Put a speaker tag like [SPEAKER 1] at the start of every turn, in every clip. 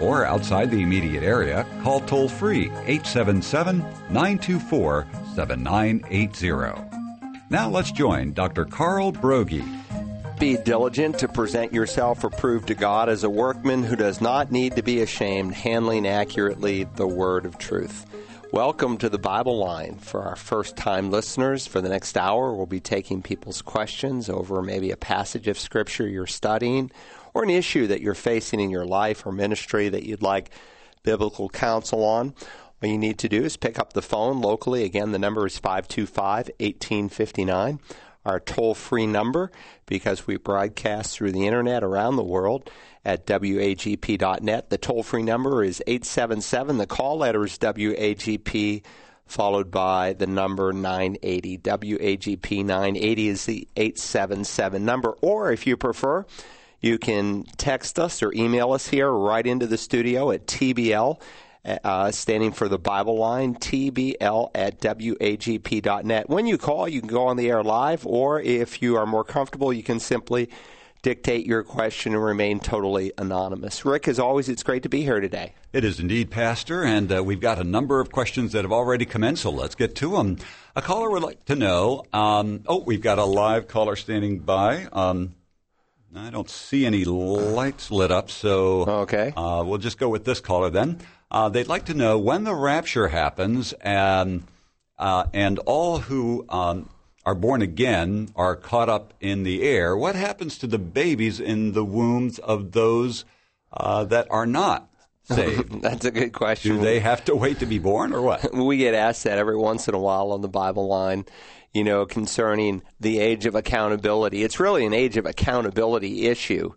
[SPEAKER 1] or outside the immediate area, call toll free 877 924 7980. Now let's join Dr. Carl Broggi.
[SPEAKER 2] Be diligent to present yourself approved to God as a workman who does not need to be ashamed, handling accurately the word of truth. Welcome to the Bible Line. For our first time listeners, for the next hour, we'll be taking people's questions over maybe a passage of Scripture you're studying or an issue that you're facing in your life or ministry that you'd like biblical counsel on. All you need to do is pick up the phone locally. Again, the number is 525 1859. Our toll free number, because we broadcast through the internet around the world at wagp.net. The toll free number is 877. The call letter is WAGP followed by the number 980. WAGP 980 is the 877 number. Or if you prefer, you can text us or email us here right into the studio at TBL, uh, standing for the Bible line, TBL at WAGP.net. When you call, you can go on the air live, or if you are more comfortable, you can simply dictate your question and remain totally anonymous. Rick, as always, it's great to be here today.
[SPEAKER 1] It is indeed, Pastor, and uh, we've got a number of questions that have already come in, so let's get to them. A caller would like to know. Um, oh, we've got a live caller standing by. Um, I don't see any lights lit up, so
[SPEAKER 2] okay.
[SPEAKER 1] Uh, we'll just go with this caller then. Uh, they'd like to know when the rapture happens, and uh, and all who um, are born again are caught up in the air. What happens to the babies in the wombs of those uh, that are not? Saved?
[SPEAKER 2] That's a good question.
[SPEAKER 1] Do they have to wait to be born, or what?
[SPEAKER 2] we get asked that every once in a while on the Bible line you know, concerning the age of accountability. It's really an age of accountability issue.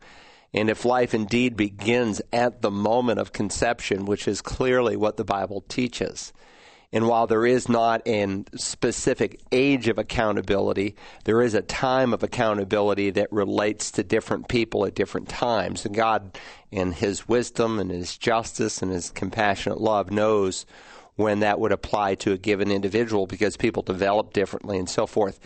[SPEAKER 2] And if life indeed begins at the moment of conception, which is clearly what the Bible teaches, and while there is not a specific age of accountability, there is a time of accountability that relates to different people at different times. And God, in His wisdom and His justice and His compassionate love, knows when that would apply to a given individual because people develop differently and so forth.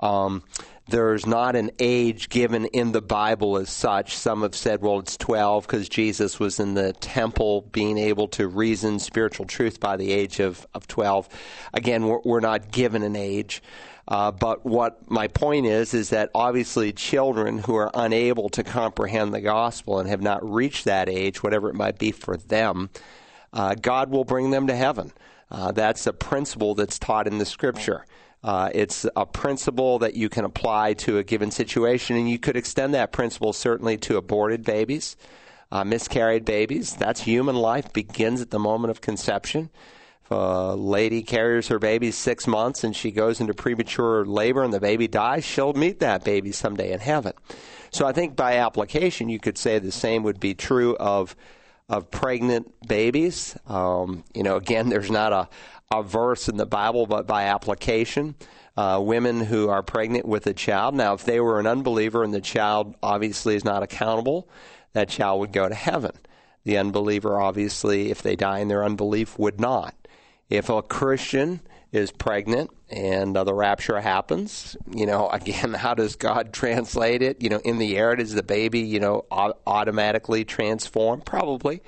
[SPEAKER 2] Um, there's not an age given in the Bible as such. Some have said, well, it's 12 because Jesus was in the temple being able to reason spiritual truth by the age of, of 12. Again, we're, we're not given an age. Uh, but what my point is, is that obviously children who are unable to comprehend the gospel and have not reached that age, whatever it might be for them, uh, God will bring them to heaven. Uh, that's a principle that's taught in the scripture. Uh, it's a principle that you can apply to a given situation, and you could extend that principle certainly to aborted babies, uh, miscarried babies. That's human life, begins at the moment of conception. If a lady carries her baby six months and she goes into premature labor and the baby dies, she'll meet that baby someday in heaven. So I think by application, you could say the same would be true of of pregnant babies. Um, you know, again, there's not a, a verse in the Bible, but by application, uh, women who are pregnant with a child. Now, if they were an unbeliever and the child obviously is not accountable, that child would go to heaven. The unbeliever, obviously, if they die in their unbelief, would not. If a Christian is pregnant and uh, the rapture happens, you know, again, how does God translate it? You know, in the air, does the baby, you know, au- automatically transform? Probably.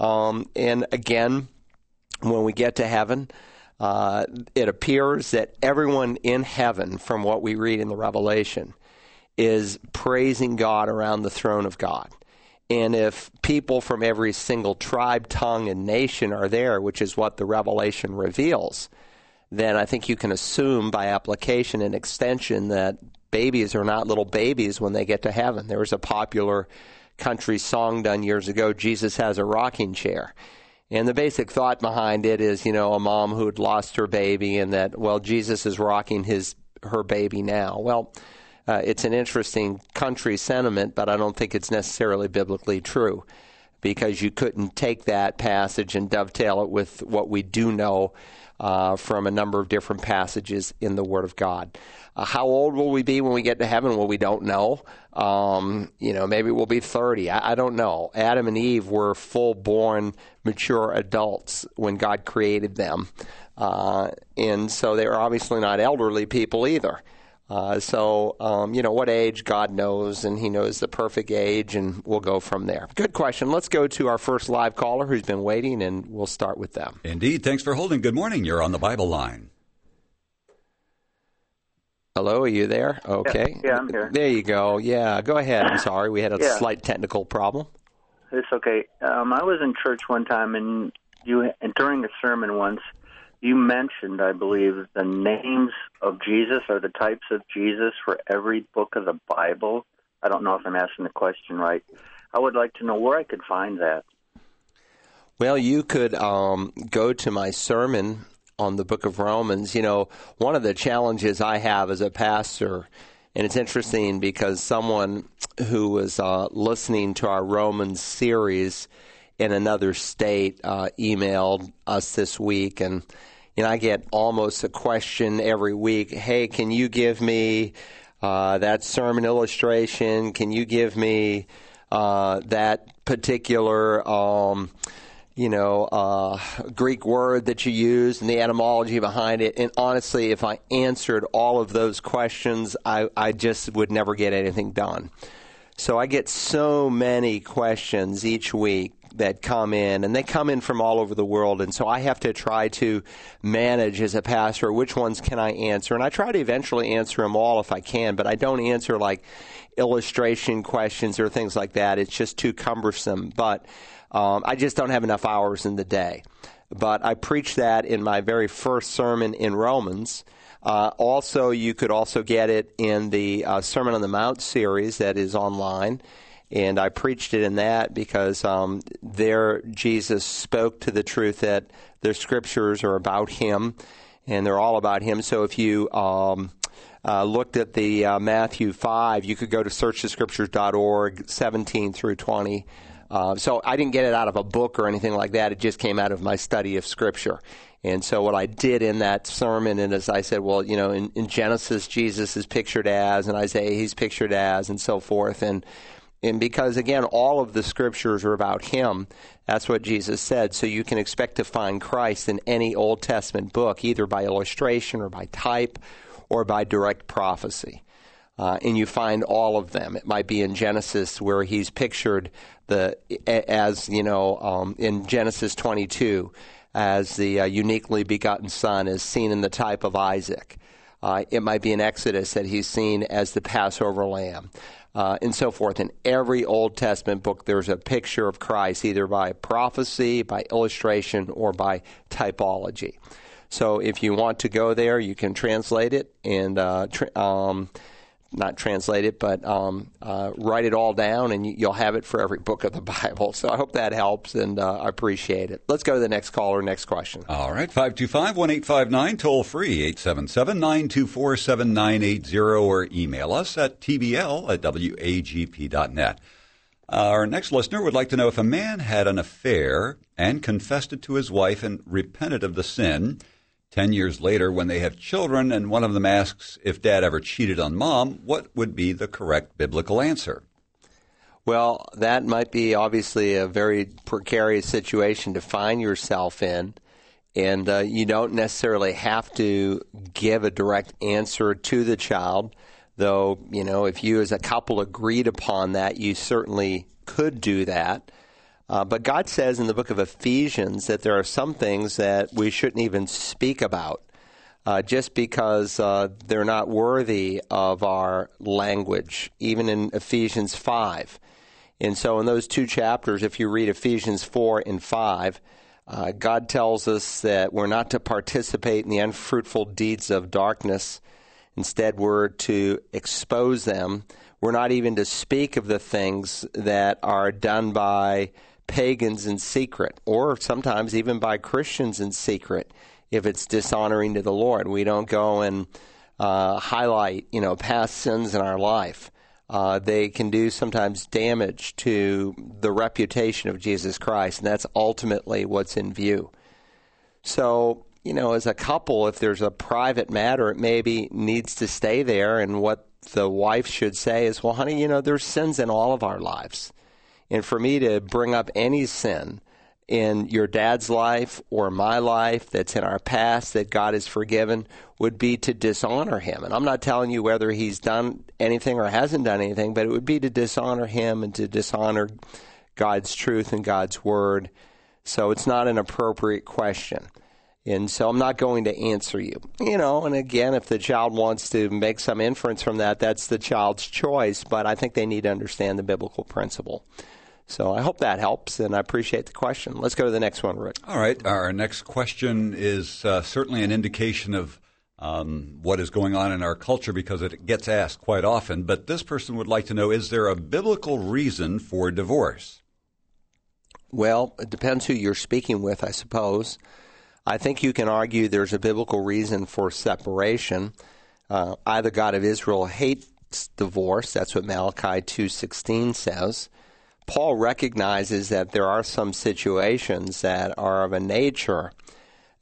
[SPEAKER 2] Um, and again, when we get to heaven, uh, it appears that everyone in heaven, from what we read in the Revelation, is praising God around the throne of God. And if people from every single tribe, tongue, and nation are there, which is what the Revelation reveals, then I think you can assume by application and extension that babies are not little babies when they get to heaven. There was a popular country song done years ago, Jesus has a rocking chair. And the basic thought behind it is, you know, a mom who had lost her baby and that, well, Jesus is rocking his her baby now. Well, uh, it's an interesting country sentiment, but I don't think it's necessarily biblically true because you couldn't take that passage and dovetail it with what we do know uh, from a number of different passages in the Word of God. Uh, how old will we be when we get to heaven? Well, we don't know. Um, you know, maybe we'll be 30. I, I, don't know. Adam and Eve were full born, mature adults when God created them. Uh, and so they are obviously not elderly people either. Uh, so, um, you know, what age God knows, and He knows the perfect age, and we'll go from there. Good question. Let's go to our first live caller who's been waiting, and we'll start with them.
[SPEAKER 1] Indeed. Thanks for holding. Good morning. You're on the Bible line.
[SPEAKER 2] Hello, are you there? Okay.
[SPEAKER 3] Yeah, yeah I'm here.
[SPEAKER 2] There you go. Yeah, go ahead. I'm sorry. We had a yeah. slight technical problem.
[SPEAKER 3] It's okay. Um, I was in church one time, and you, and during a sermon once, you mentioned, I believe, the names of Jesus or the types of Jesus for every book of the Bible. I don't know if I'm asking the question right. I would like to know where I could find that.
[SPEAKER 2] Well, you could um, go to my sermon on the book of Romans. You know, one of the challenges I have as a pastor, and it's interesting because someone who was uh, listening to our Romans series in another state uh, emailed us this week, and you know I get almost a question every week. Hey, can you give me uh, that sermon illustration? Can you give me uh, that particular? Um, you know, uh, Greek word that you use and the etymology behind it. And honestly, if I answered all of those questions, I, I just would never get anything done. So I get so many questions each week that come in, and they come in from all over the world. And so I have to try to manage as a pastor which ones can I answer. And I try to eventually answer them all if I can, but I don't answer like illustration questions or things like that. It's just too cumbersome. But um, I just don't have enough hours in the day. But I preached that in my very first sermon in Romans. Uh, also, you could also get it in the uh, Sermon on the Mount series that is online. And I preached it in that because um, there Jesus spoke to the truth that the scriptures are about Him and they're all about Him. So if you um, uh, looked at the uh, Matthew 5, you could go to searchthescriptures.org, 17 through 20. Uh, so I didn't get it out of a book or anything like that. It just came out of my study of Scripture. And so what I did in that sermon, and as I said, well, you know, in, in Genesis, Jesus is pictured as, and Isaiah, he's pictured as, and so forth. And and because again, all of the scriptures are about him. That's what Jesus said. So you can expect to find Christ in any Old Testament book, either by illustration or by type or by direct prophecy. Uh, and you find all of them. It might be in Genesis where he's pictured the as you know um, in Genesis 22 as the uh, uniquely begotten son is seen in the type of Isaac. Uh, it might be in Exodus that he's seen as the Passover lamb. Uh, and so forth. In every Old Testament book, there's a picture of Christ, either by prophecy, by illustration, or by typology. So if you want to go there, you can translate it and uh, um, not translate it, but um, uh, write it all down, and you'll have it for every book of the Bible. So I hope that helps, and uh, I appreciate it. Let's go to the next caller. Next question.
[SPEAKER 1] All right, 525 1859, toll free, 877 924 7980, or email us at tbl at wagp.net. Our next listener would like to know if a man had an affair and confessed it to his wife and repented of the sin Ten years later, when they have children and one of them asks if dad ever cheated on mom, what would be the correct biblical answer?
[SPEAKER 2] Well, that might be obviously a very precarious situation to find yourself in. And uh, you don't necessarily have to give a direct answer to the child, though, you know, if you as a couple agreed upon that, you certainly could do that. Uh, but God says in the book of Ephesians that there are some things that we shouldn't even speak about uh, just because uh, they're not worthy of our language, even in Ephesians 5. And so, in those two chapters, if you read Ephesians 4 and 5, uh, God tells us that we're not to participate in the unfruitful deeds of darkness. Instead, we're to expose them. We're not even to speak of the things that are done by pagans in secret, or sometimes even by Christians in secret, if it's dishonoring to the Lord. We don't go and uh, highlight, you know, past sins in our life. uh, they can do sometimes damage to the reputation of Jesus Christ, and that's ultimately what's in view. So, you know, as a couple, if there's a private matter, it maybe needs to stay there, and what the wife should say is, well, honey, you know, there's sins in all of our lives. And for me to bring up any sin in your dad's life or my life that's in our past that God has forgiven would be to dishonor him. And I'm not telling you whether he's done anything or hasn't done anything, but it would be to dishonor him and to dishonor God's truth and God's word. So it's not an appropriate question. And so I'm not going to answer you. You know, and again, if the child wants to make some inference from that, that's the child's choice, but I think they need to understand the biblical principle. So I hope that helps, and I appreciate the question. Let's go to the next one, Rick.
[SPEAKER 1] All right. Our next question is uh, certainly an indication of um, what is going on in our culture because it gets asked quite often. But this person would like to know is there a biblical reason for divorce?
[SPEAKER 2] Well, it depends who you're speaking with, I suppose. I think you can argue there's a biblical reason for separation. Uh, I, the God of Israel, hates divorce. That's what Malachi 2.16 says. Paul recognizes that there are some situations that are of a nature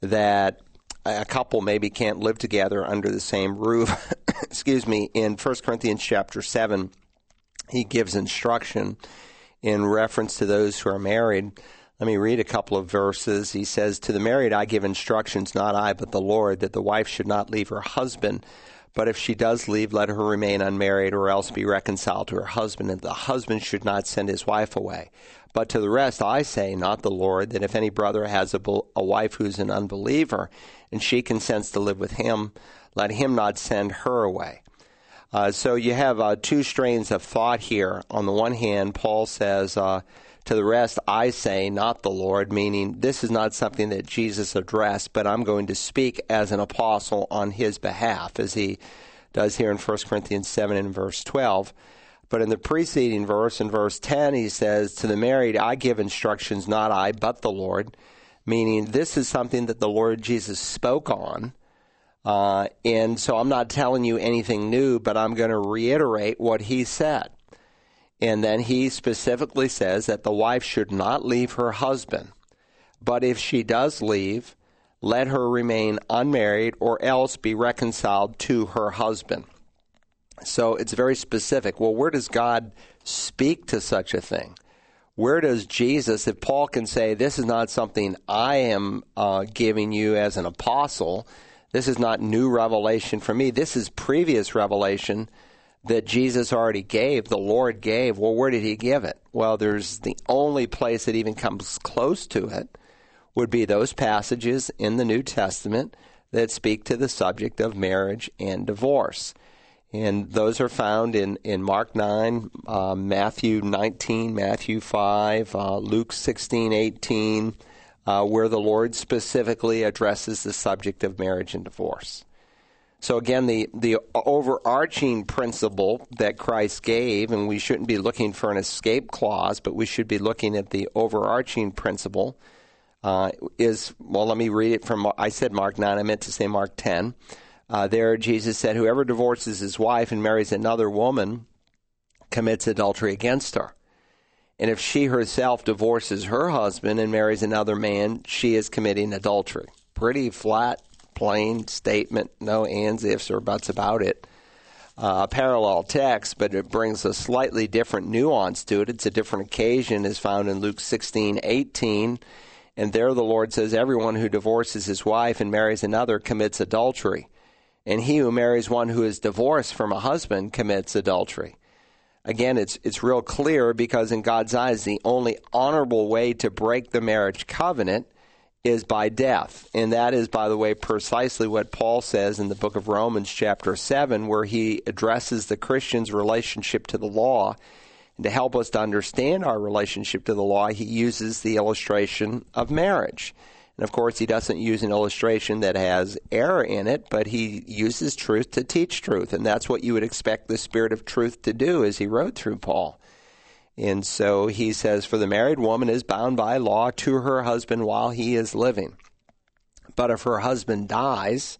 [SPEAKER 2] that a couple maybe can't live together under the same roof. Excuse me. In 1 Corinthians chapter 7, he gives instruction in reference to those who are married. Let me read a couple of verses. He says, To the married I give instructions, not I, but the Lord, that the wife should not leave her husband but if she does leave, let her remain unmarried or else be reconciled to her husband, and the husband should not send his wife away. But to the rest I say, not the Lord, that if any brother has a, a wife who's an unbeliever, and she consents to live with him, let him not send her away. Uh, so you have uh, two strains of thought here. On the one hand, Paul says, uh, to the rest, I say, not the Lord, meaning this is not something that Jesus addressed, but I'm going to speak as an apostle on his behalf, as he does here in 1 Corinthians 7 and verse 12. But in the preceding verse, in verse 10, he says, To the married, I give instructions, not I, but the Lord, meaning this is something that the Lord Jesus spoke on. Uh, and so I'm not telling you anything new, but I'm going to reiterate what he said. And then he specifically says that the wife should not leave her husband. But if she does leave, let her remain unmarried or else be reconciled to her husband. So it's very specific. Well, where does God speak to such a thing? Where does Jesus, if Paul can say, This is not something I am uh, giving you as an apostle, this is not new revelation for me, this is previous revelation that Jesus already gave, the Lord gave. Well, where did he give it? Well, there's the only place that even comes close to it would be those passages in the New Testament that speak to the subject of marriage and divorce. And those are found in, in Mark 9, uh, Matthew 19, Matthew 5, uh, Luke 16, 18, uh, where the Lord specifically addresses the subject of marriage and divorce. So again, the, the overarching principle that Christ gave, and we shouldn't be looking for an escape clause, but we should be looking at the overarching principle, uh, is, well, let me read it from, I said Mark 9, I meant to say Mark 10. Uh, there, Jesus said, Whoever divorces his wife and marries another woman commits adultery against her. And if she herself divorces her husband and marries another man, she is committing adultery. Pretty flat plain statement, no ands, ifs, or buts about it. Uh, parallel text, but it brings a slightly different nuance to it. It's a different occasion, is found in Luke 16, 18. And there the Lord says, Everyone who divorces his wife and marries another commits adultery. And he who marries one who is divorced from a husband commits adultery. Again, it's, it's real clear because in God's eyes, the only honorable way to break the marriage covenant is by death. And that is, by the way, precisely what Paul says in the book of Romans, chapter 7, where he addresses the Christian's relationship to the law. And to help us to understand our relationship to the law, he uses the illustration of marriage. And of course, he doesn't use an illustration that has error in it, but he uses truth to teach truth. And that's what you would expect the Spirit of truth to do as he wrote through Paul. And so he says, For the married woman is bound by law to her husband while he is living. But if her husband dies,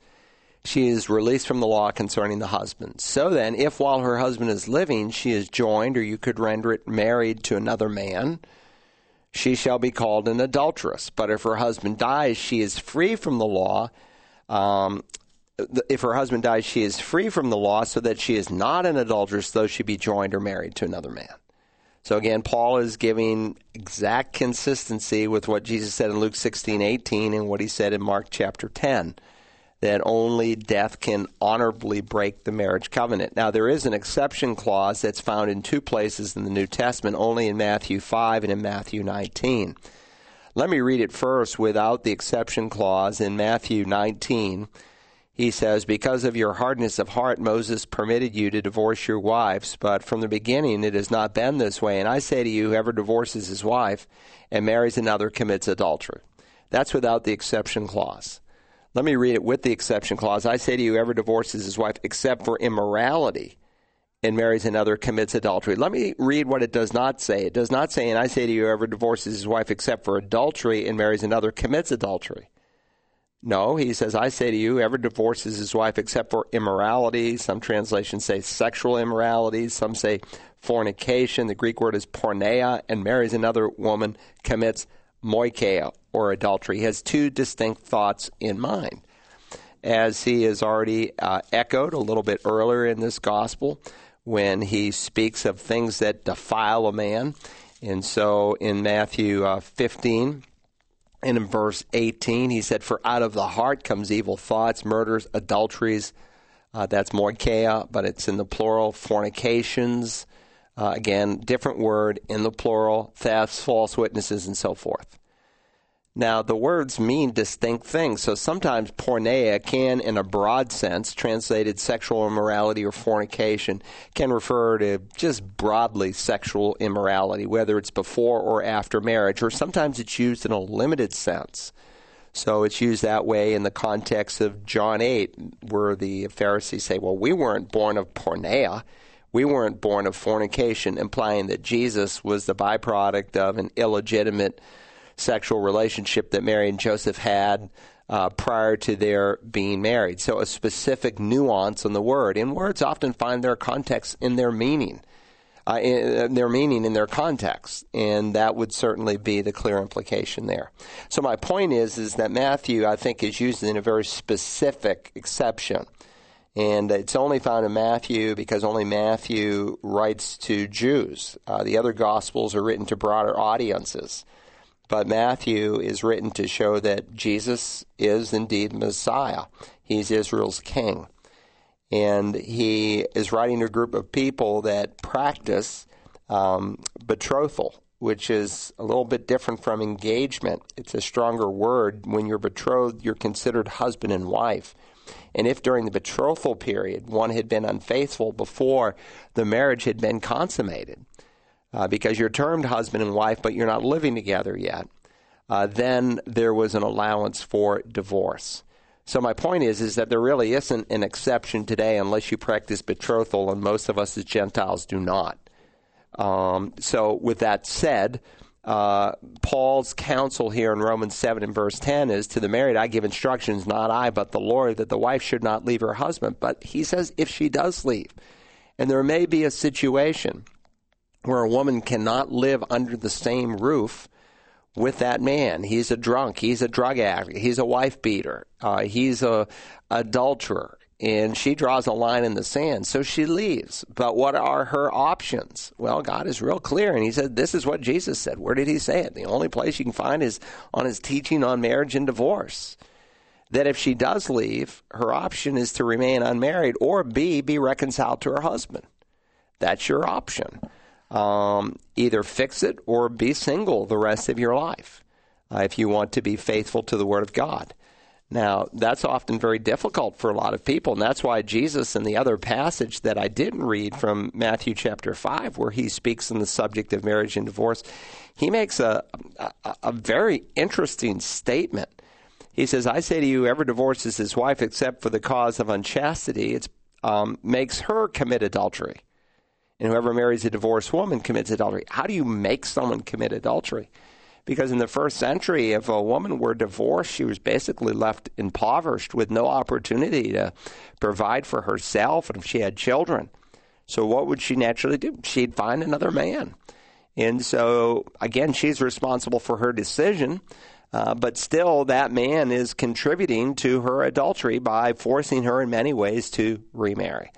[SPEAKER 2] she is released from the law concerning the husband. So then, if while her husband is living, she is joined, or you could render it married to another man, she shall be called an adulteress. But if her husband dies, she is free from the law. Um, if her husband dies, she is free from the law, so that she is not an adulteress, though she be joined or married to another man. So again, Paul is giving exact consistency with what Jesus said in Luke 16, 18 and what he said in Mark chapter 10 that only death can honorably break the marriage covenant. Now, there is an exception clause that's found in two places in the New Testament, only in Matthew 5 and in Matthew 19. Let me read it first without the exception clause in Matthew 19. He says, Because of your hardness of heart, Moses permitted you to divorce your wives, but from the beginning it has not been this way. And I say to you, whoever divorces his wife and marries another commits adultery. That's without the exception clause. Let me read it with the exception clause. I say to you, whoever divorces his wife except for immorality and marries another commits adultery. Let me read what it does not say. It does not say, and I say to you, whoever divorces his wife except for adultery and marries another commits adultery. No, he says, I say to you, whoever divorces his wife except for immorality, some translations say sexual immorality, some say fornication, the Greek word is porneia, and marries another woman commits moicheia or adultery. He has two distinct thoughts in mind. As he has already uh, echoed a little bit earlier in this gospel, when he speaks of things that defile a man. And so in Matthew uh, 15 and in verse 18, he said, For out of the heart comes evil thoughts, murders, adulteries. Uh, that's moicheia, but it's in the plural, fornications. Uh, again, different word in the plural, thefts, false witnesses, and so forth. Now, the words mean distinct things. So sometimes porneia can, in a broad sense, translated sexual immorality or fornication, can refer to just broadly sexual immorality, whether it's before or after marriage, or sometimes it's used in a limited sense. So it's used that way in the context of John 8, where the Pharisees say, well, we weren't born of porneia. We weren't born of fornication, implying that Jesus was the byproduct of an illegitimate sexual relationship that Mary and Joseph had uh, prior to their being married. So, a specific nuance on the word. And words often find their context in their meaning. Uh, in their meaning in their context, and that would certainly be the clear implication there. So my point is, is that Matthew, I think, is used in a very specific exception, and it's only found in Matthew because only Matthew writes to Jews. Uh, the other Gospels are written to broader audiences. But Matthew is written to show that Jesus is indeed Messiah. He's Israel's king. And he is writing to a group of people that practice um, betrothal, which is a little bit different from engagement. It's a stronger word. When you're betrothed, you're considered husband and wife. And if during the betrothal period one had been unfaithful before the marriage had been consummated, uh, because you're termed husband and wife, but you're not living together yet, uh, then there was an allowance for divorce. So my point is, is that there really isn't an exception today unless you practice betrothal, and most of us as Gentiles do not. Um, so with that said, uh, Paul's counsel here in Romans 7 and verse 10 is to the married, I give instructions, not I, but the Lord, that the wife should not leave her husband. But he says if she does leave, and there may be a situation where a woman cannot live under the same roof with that man. He's a drunk. He's a drug addict. He's a wife beater. Uh, he's a adulterer. And she draws a line in the sand, so she leaves. But what are her options? Well, God is real clear, and He said, This is what Jesus said. Where did He say it? The only place you can find is on His teaching on marriage and divorce. That if she does leave, her option is to remain unmarried or B, be reconciled to her husband. That's your option um, either fix it or be single the rest of your life uh, if you want to be faithful to the Word of God. Now, that's often very difficult for a lot of people, and that's why Jesus, in the other passage that I didn't read from Matthew chapter 5, where he speaks on the subject of marriage and divorce, he makes a, a, a very interesting statement. He says, I say to you, whoever divorces his wife except for the cause of unchastity, it um, makes her commit adultery and whoever marries a divorced woman commits adultery. How do you make someone commit adultery? Because in the first century, if a woman were divorced, she was basically left impoverished with no opportunity to provide for herself and if she had children. So, what would she naturally do? She'd find another man. And so, again, she's responsible for her decision. Uh, but still, that man is contributing to her adultery by forcing her in many ways to remarry.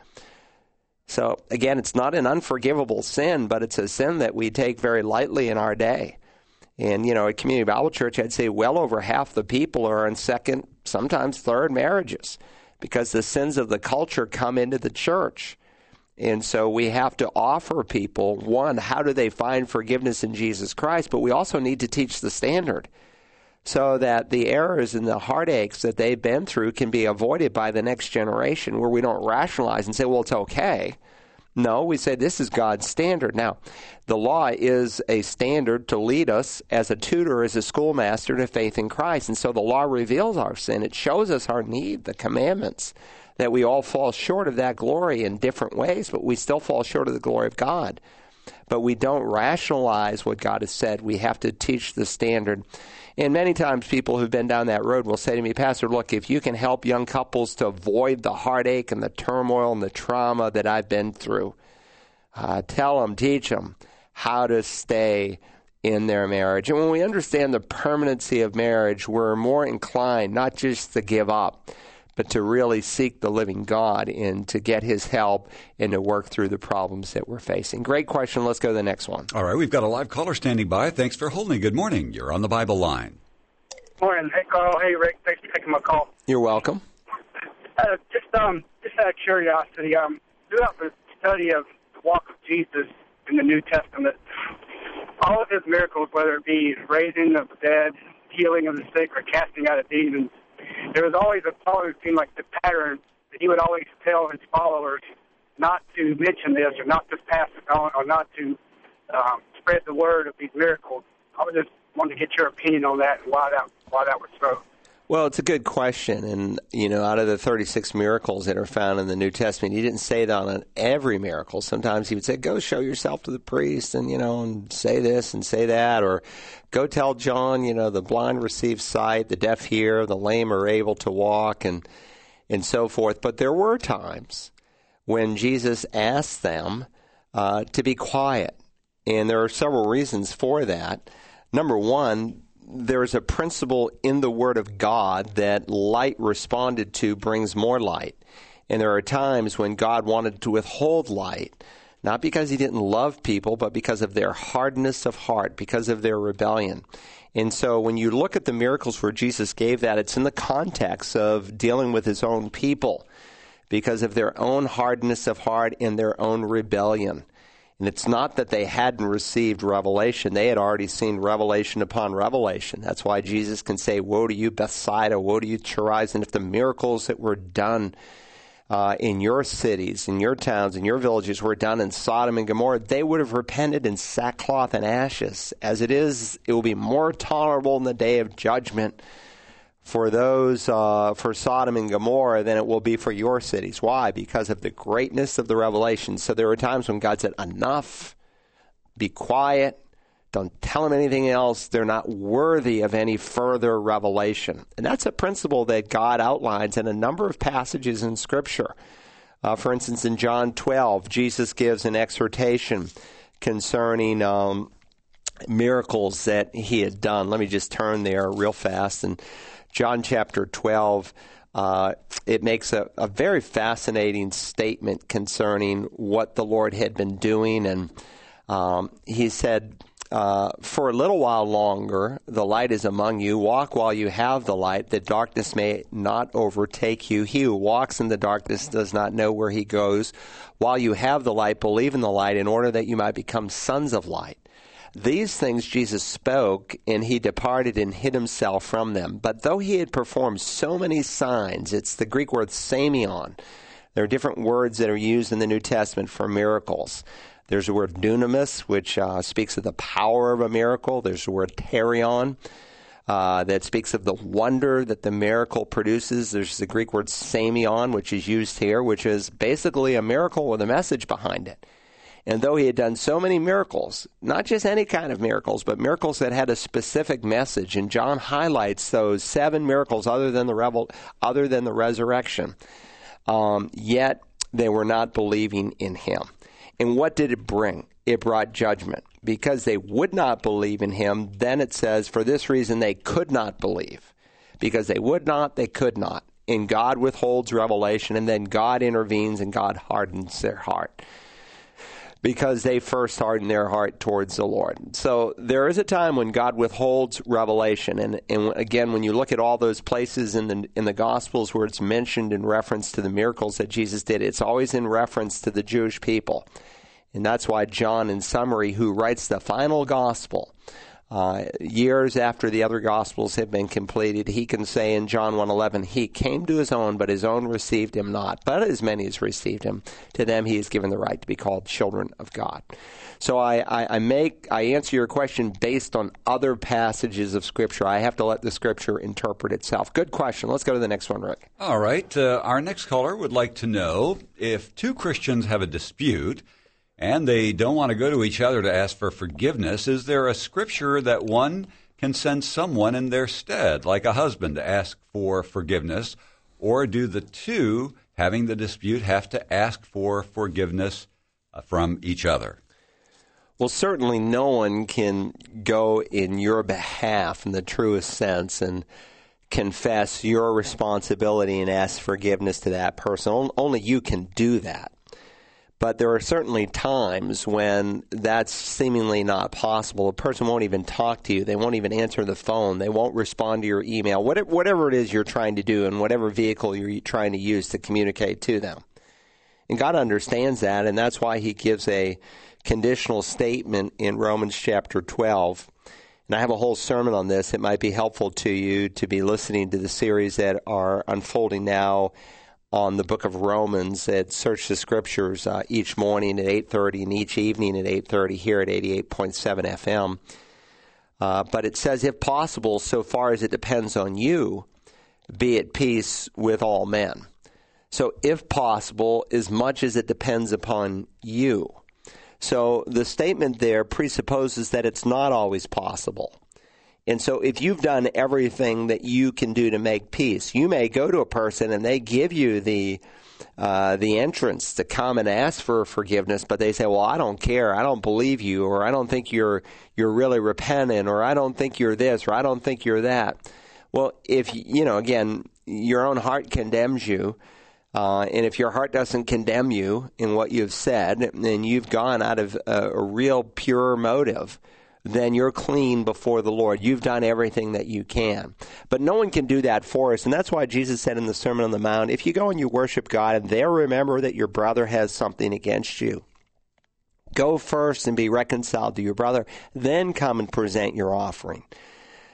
[SPEAKER 2] So, again, it's not an unforgivable sin, but it's a sin that we take very lightly in our day. And, you know, at Community Bible Church, I'd say well over half the people are in second, sometimes third marriages because the sins of the culture come into the church. And so we have to offer people one, how do they find forgiveness in Jesus Christ? But we also need to teach the standard so that the errors and the heartaches that they've been through can be avoided by the next generation where we don't rationalize and say, well, it's okay. No, we say this is God's standard. Now, the law is a standard to lead us as a tutor, as a schoolmaster to faith in Christ. And so the law reveals our sin. It shows us our need, the commandments, that we all fall short of that glory in different ways, but we still fall short of the glory of God. But we don't rationalize what God has said. We have to teach the standard. And many times people who've been down that road will say to me, Pastor, look, if you can help young couples to avoid the heartache and the turmoil and the trauma that I've been through, uh, tell them, teach them how to stay in their marriage. And when we understand the permanency of marriage, we're more inclined not just to give up, but to really seek the living God and to get his help and to work through the problems that we're facing. Great question. Let's go to the next one.
[SPEAKER 1] All right, we've got a live caller standing by. Thanks for holding. Good morning. You're on the Bible line.
[SPEAKER 4] Morning. Hey, Carl. Hey, Rick. Thanks for taking my call.
[SPEAKER 2] You're welcome.
[SPEAKER 4] Uh, just um, just out of curiosity, um, throughout the study of the walk of Jesus in the New Testament, all of his miracles, whether it be raising of the dead, healing of the sick, or casting out of demons, there was always a always seemed like the pattern that he would always tell his followers not to mention this or not to pass it on or not to um, spread the word of these miracles. I was just wanted to get your opinion on that and why that why that was so.
[SPEAKER 2] Well, it's a good question. And, you know, out of the 36 miracles that are found in the New Testament, he didn't say that on every miracle. Sometimes he would say, go show yourself to the priest and, you know, and say this and say that. Or go tell John, you know, the blind receive sight, the deaf hear, the lame are able to walk, and, and so forth. But there were times when Jesus asked them uh, to be quiet. And there are several reasons for that. Number one, there's a principle in the Word of God that light responded to brings more light. And there are times when God wanted to withhold light, not because He didn't love people, but because of their hardness of heart, because of their rebellion. And so when you look at the miracles where Jesus gave that, it's in the context of dealing with His own people because of their own hardness of heart and their own rebellion. And it's not that they hadn't received revelation. They had already seen revelation upon revelation. That's why Jesus can say, Woe to you, Bethsaida, woe to you, Chorazin. If the miracles that were done uh, in your cities, in your towns, in your villages were done in Sodom and Gomorrah, they would have repented in sackcloth and ashes. As it is, it will be more tolerable in the day of judgment for those uh, for Sodom and Gomorrah than it will be for your cities. Why? Because of the greatness of the revelation. So there were times when God said, "Enough, be quiet." Don't tell them anything else. They're not worthy of any further revelation. And that's a principle that God outlines in a number of passages in Scripture. Uh, for instance, in John 12, Jesus gives an exhortation concerning um, miracles that he had done. Let me just turn there real fast. And John chapter 12, uh, it makes a, a, very fascinating statement concerning what the Lord had been doing. And um, he said, uh, For a little while longer, the light is among you. Walk while you have the light, that darkness may not overtake you. He who walks in the darkness does not know where he goes. While you have the light, believe in the light, in order that you might become sons of light. These things Jesus spoke, and he departed and hid himself from them. But though he had performed so many signs, it's the Greek word semeion. There are different words that are used in the New Testament for miracles. There's the word dunamis, which uh, speaks of the power of a miracle. There's the word terion, uh, that speaks of the wonder that the miracle produces. There's the Greek word semeion, which is used here, which is basically a miracle with a message behind it. And though he had done so many miracles, not just any kind of miracles, but miracles that had a specific message, and John highlights those seven miracles other than the revel, other than the resurrection, um, yet they were not believing in him. And what did it bring? It brought judgment. Because they would not believe in him, then it says, for this reason they could not believe. Because they would not, they could not. And God withholds revelation, and then God intervenes and God hardens their heart because they first hardened their heart towards the Lord. So there is a time when God withholds revelation, and, and again, when you look at all those places in the in the Gospels where it's mentioned in reference to the miracles that Jesus did, it's always in reference to the Jewish people, and that's why John, in summary, who writes the final Gospel, uh, years after the other gospels have been completed, he can say in John 1:11, "He came to his own, but his own received him not. But as many as received him, to them he has given the right to be called children of God." So I, I, I make I answer your question based on other passages of Scripture. I have to let the Scripture interpret itself. Good question. Let's go to the next one, Rick.
[SPEAKER 1] All right. Uh, our next caller would like to know if two Christians have a dispute and they don't want to go to each other to ask for forgiveness, is there a scripture that one can send someone in their stead, like a husband, to ask for forgiveness? Or do the two having the dispute have to ask for forgiveness uh, from each other?
[SPEAKER 2] Well, certainly no one can go in your behalf in the truest sense and confess your responsibility and ask forgiveness to that person. Only you can do that. But there are certainly times when that's seemingly not possible. A person won't even talk to you. They won't even answer the phone. They won't respond to your email. Whatever, it is you're trying to do and whatever vehicle you're trying to use to communicate to them. And God understands that, and that's why He gives a conditional statement in Romans chapter 12. And I have a whole sermon on this. It might be helpful to you to be listening to the series that are unfolding now on the book of Romans at Search the Scriptures uh, each morning at 8.30 and each evening at 8.30 here at 88.7 FM. Uh, but it says, if possible, so far as it depends on you, be at peace with all men. So, if possible, as much as it depends upon you. So, the statement there presupposes that it's not always possible. And so, if you've done everything that you can do to make peace, you may go to a person and they give you the uh, the entrance to come and ask for forgiveness, but they say, "Well, I don't care. I don't believe you, or I don't think you're you're really repentant, or I don't think you're this, or I don't think you're that." Well, if you know, again, your own heart condemns you. Uh, and if your heart doesn't condemn you in what you've said, and you've gone out of a, a real pure motive, then you're clean before the Lord. You've done everything that you can. But no one can do that for us. And that's why Jesus said in the Sermon on the Mount if you go and you worship God and there remember that your brother has something against you, go first and be reconciled to your brother, then come and present your offering.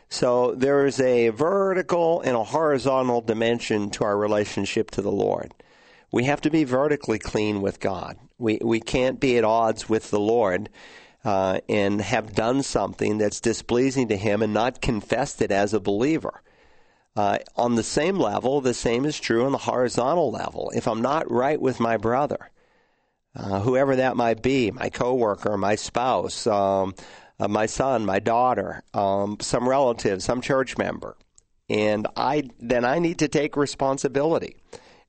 [SPEAKER 2] So there is a vertical and a horizontal dimension to our relationship to the Lord. We have to be vertically clean with God. We, we can't be at odds with the Lord uh, and have done something that's displeasing to Him and not confessed it as a believer. Uh, on the same level, the same is true on the horizontal level. If I'm not right with my brother, uh, whoever that might be, my coworker, my spouse, um, uh, my son, my daughter, um, some relative, some church member, and I then I need to take responsibility.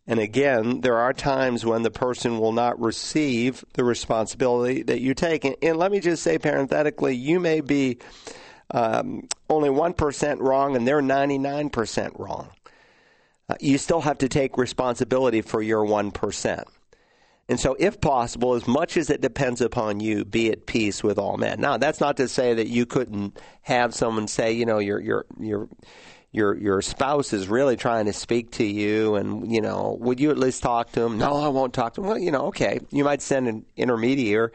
[SPEAKER 2] And again, there are times when the person will not receive the responsibility that you take. And, and let me just say parenthetically, you may be um, only 1% wrong and they're 99% wrong. Uh, you still have to take responsibility for your 1%. And so, if possible, as much as it depends upon you, be at peace with all men. Now, that's not to say that you couldn't have someone say, you know, you're, you're, you're, your your spouse is really trying to speak to you, and you know, would you at least talk to him? No, I won't talk to him. Well, you know, okay, you might send an intermediary.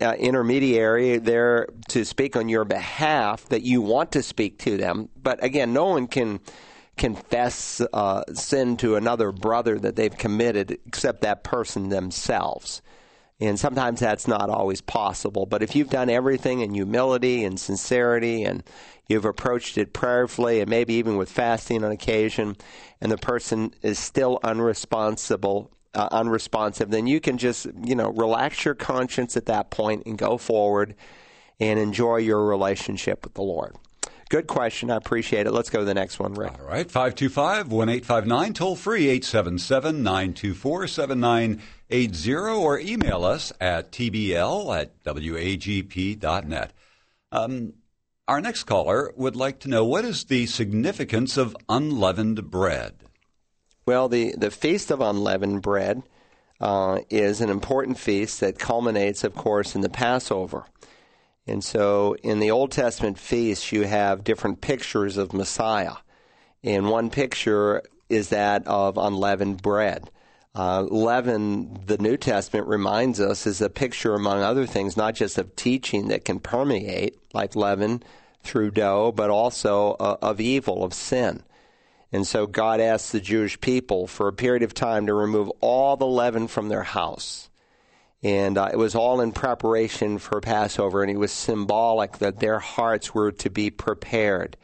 [SPEAKER 2] Uh, intermediary there to speak on your behalf that you want to speak to them but again no one can confess uh, sin to another brother that they've committed except that person themselves and sometimes that's not always possible. But if you've done everything in humility and sincerity and you've approached it prayerfully and maybe even with fasting on occasion, and the person is still unresponsible uh, unresponsive, then you can just, you know, relax your conscience at that point and go forward and enjoy your relationship with the Lord. Good question. I appreciate it. Let's go to the next one, Rick.
[SPEAKER 1] All right, 525 1859, toll free 877 924 7980, or email us at tbl at wagp.net. Um, our next caller would like to know what is the significance of unleavened bread?
[SPEAKER 2] Well, the, the Feast of Unleavened Bread uh, is an important feast that culminates, of course, in the Passover. And so in the Old Testament feasts, you have different pictures of Messiah. And one picture is that of unleavened bread. Uh, leaven, the New Testament reminds us, is a picture, among other things, not just of teaching that can permeate, like leaven through dough, but also uh, of evil, of sin. And so God asked the Jewish people for a period of time to remove all the leaven from their house and uh, it was all in preparation for Passover, and it was symbolic that their hearts were to be prepared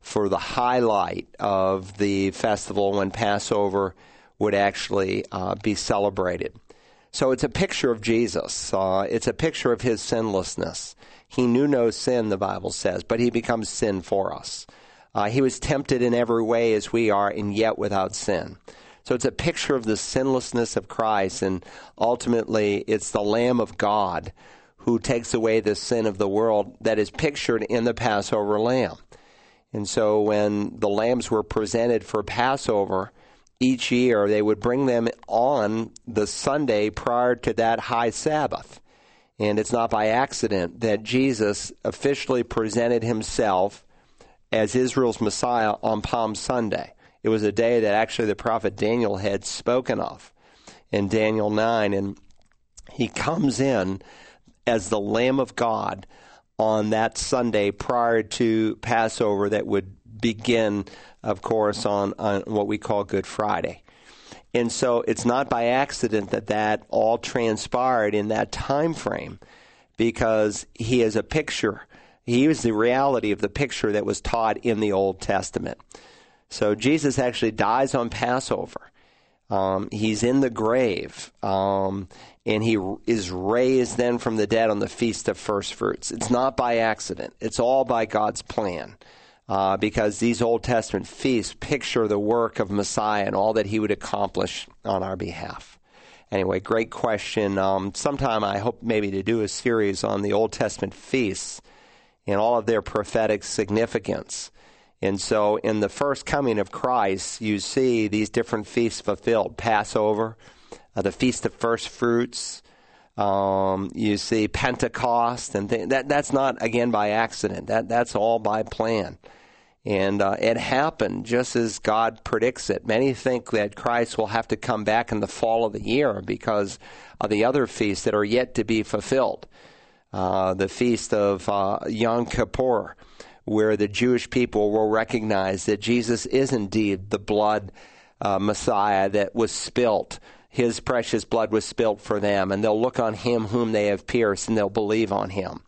[SPEAKER 2] for the highlight of the festival when Passover would actually uh, be celebrated. So it's a picture of Jesus. Uh, it's a picture of his sinlessness. He knew no sin, the Bible says, but he becomes sin for us. Uh, he was tempted in every way as we are, and yet without sin. So it's a picture of the sinlessness of Christ, and ultimately, it's the Lamb of God who takes away the sin of the world that is pictured in the Passover lamb. And so when the lambs were presented for Passover each year, they would bring them on the Sunday prior to that high Sabbath. And it's not by accident that Jesus officially presented himself as Israel's Messiah on Palm Sunday. It was a day that actually the prophet Daniel had spoken of in Daniel 9. And he comes in as the Lamb of God on that Sunday prior to Passover that would begin, of course, on, on what we call Good Friday. And so it's not by accident that that all transpired in that time frame because he is a picture. He is the reality of the picture that was taught in the Old Testament. So Jesus actually dies on Passover. Um, he's in the grave, um, and he is raised then from the dead on the Feast of First Fruits. It's not by accident, it's all by God's plan. Uh, because these Old Testament feasts picture the work of Messiah and all that he would accomplish on our behalf. Anyway, great question. Um, sometime I hope maybe to do a series on the Old Testament feasts and all of their prophetic significance. And so in the first coming of Christ, you see these different feasts fulfilled Passover, uh, the Feast of First Fruits. Um, you see Pentecost, and th- that that's not again by accident. That that's all by plan, and uh, it happened just as God predicts it. Many think that Christ will have to come back in the fall of the year because of the other feasts that are yet to be fulfilled. Uh, the feast of uh, Yom Kippur, where the Jewish people will recognize that Jesus is indeed the blood uh, Messiah that was spilt. His precious blood was spilt for them, and they'll look on him whom they have pierced, and they'll believe on him.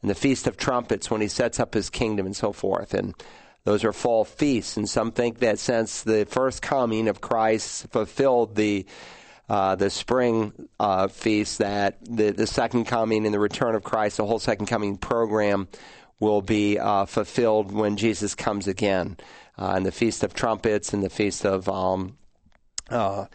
[SPEAKER 2] And the Feast of Trumpets, when he sets up his kingdom and so forth. And those are fall feasts, and some think that since the first coming of Christ fulfilled the uh, the spring uh, feast, that the, the second coming and the return of Christ, the whole second coming program, will be uh, fulfilled when Jesus comes again. Uh, and the Feast of Trumpets and the Feast of um, uh,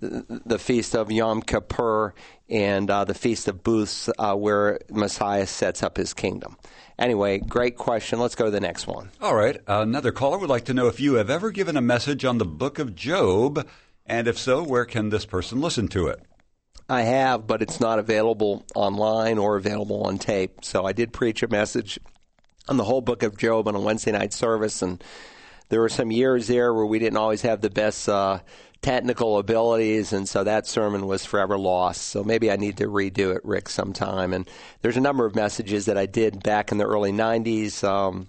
[SPEAKER 2] the Feast of Yom Kippur and uh, the Feast of Booths, uh, where Messiah sets up his kingdom. Anyway, great question. Let's go to the next one.
[SPEAKER 1] All right. Another caller would like to know if you have ever given a message on the book of Job, and if so, where can this person listen to it?
[SPEAKER 2] I have, but it's not available online or available on tape. So I did preach a message on the whole book of Job on a Wednesday night service, and there were some years there where we didn't always have the best uh, technical abilities, and so that sermon was forever lost. So maybe I need to redo it, Rick, sometime. And there's a number of messages that I did back in the early '90s, um,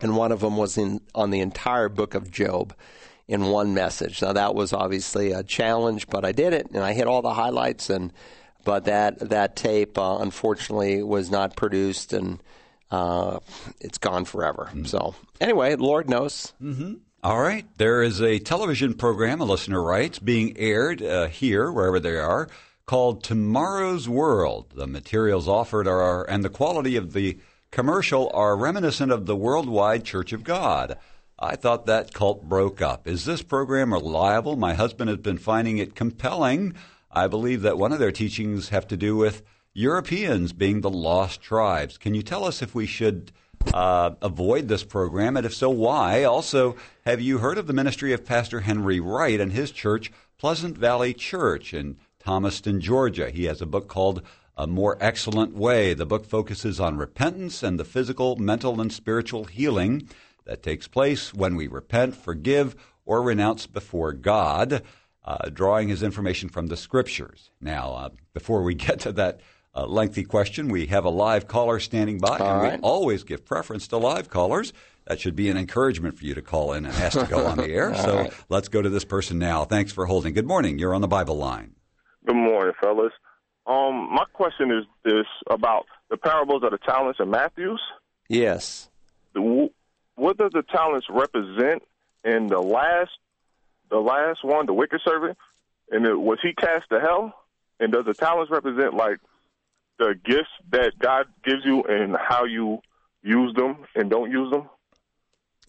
[SPEAKER 2] and one of them was in on the entire book of Job in one message. Now that was obviously a challenge, but I did it, and I hit all the highlights and. But that that tape, uh, unfortunately, was not produced, and uh, it's gone forever. Mm-hmm. So anyway, Lord knows.
[SPEAKER 1] Mm-hmm. All right. There is a television program, a listener writes, being aired uh, here, wherever they are, called Tomorrow's World. The materials offered are, and the quality of the commercial are reminiscent of the Worldwide Church of God. I thought that cult broke up. Is this program reliable? My husband has been finding it compelling. I believe that one of their teachings have to do with Europeans being the lost tribes. Can you tell us if we should uh, avoid this program, and if so, why? Also, have you heard of the ministry of Pastor Henry Wright and his church, Pleasant Valley Church in Thomaston, Georgia? He has a book called A More Excellent Way. The book focuses on repentance and the physical, mental, and spiritual healing that takes place when we repent, forgive, or renounce before God, uh, drawing his information from the scriptures. Now, uh, before we get to that a lengthy question. We have a live caller standing by,
[SPEAKER 2] All
[SPEAKER 1] and
[SPEAKER 2] right.
[SPEAKER 1] we always give preference to live callers. That should be an encouragement for you to call in and ask to go on the air. so
[SPEAKER 2] right.
[SPEAKER 1] let's go to this person now. Thanks for holding. Good morning. You're on the Bible line.
[SPEAKER 5] Good morning, fellas. Um, my question is this about the parables of the talents in Matthew's.
[SPEAKER 2] Yes.
[SPEAKER 5] The, what does the talents represent in the last, the last one, the wicked servant? And it, was he cast to hell? And does the talents represent like the gifts that God gives you and how you use them and don't use them?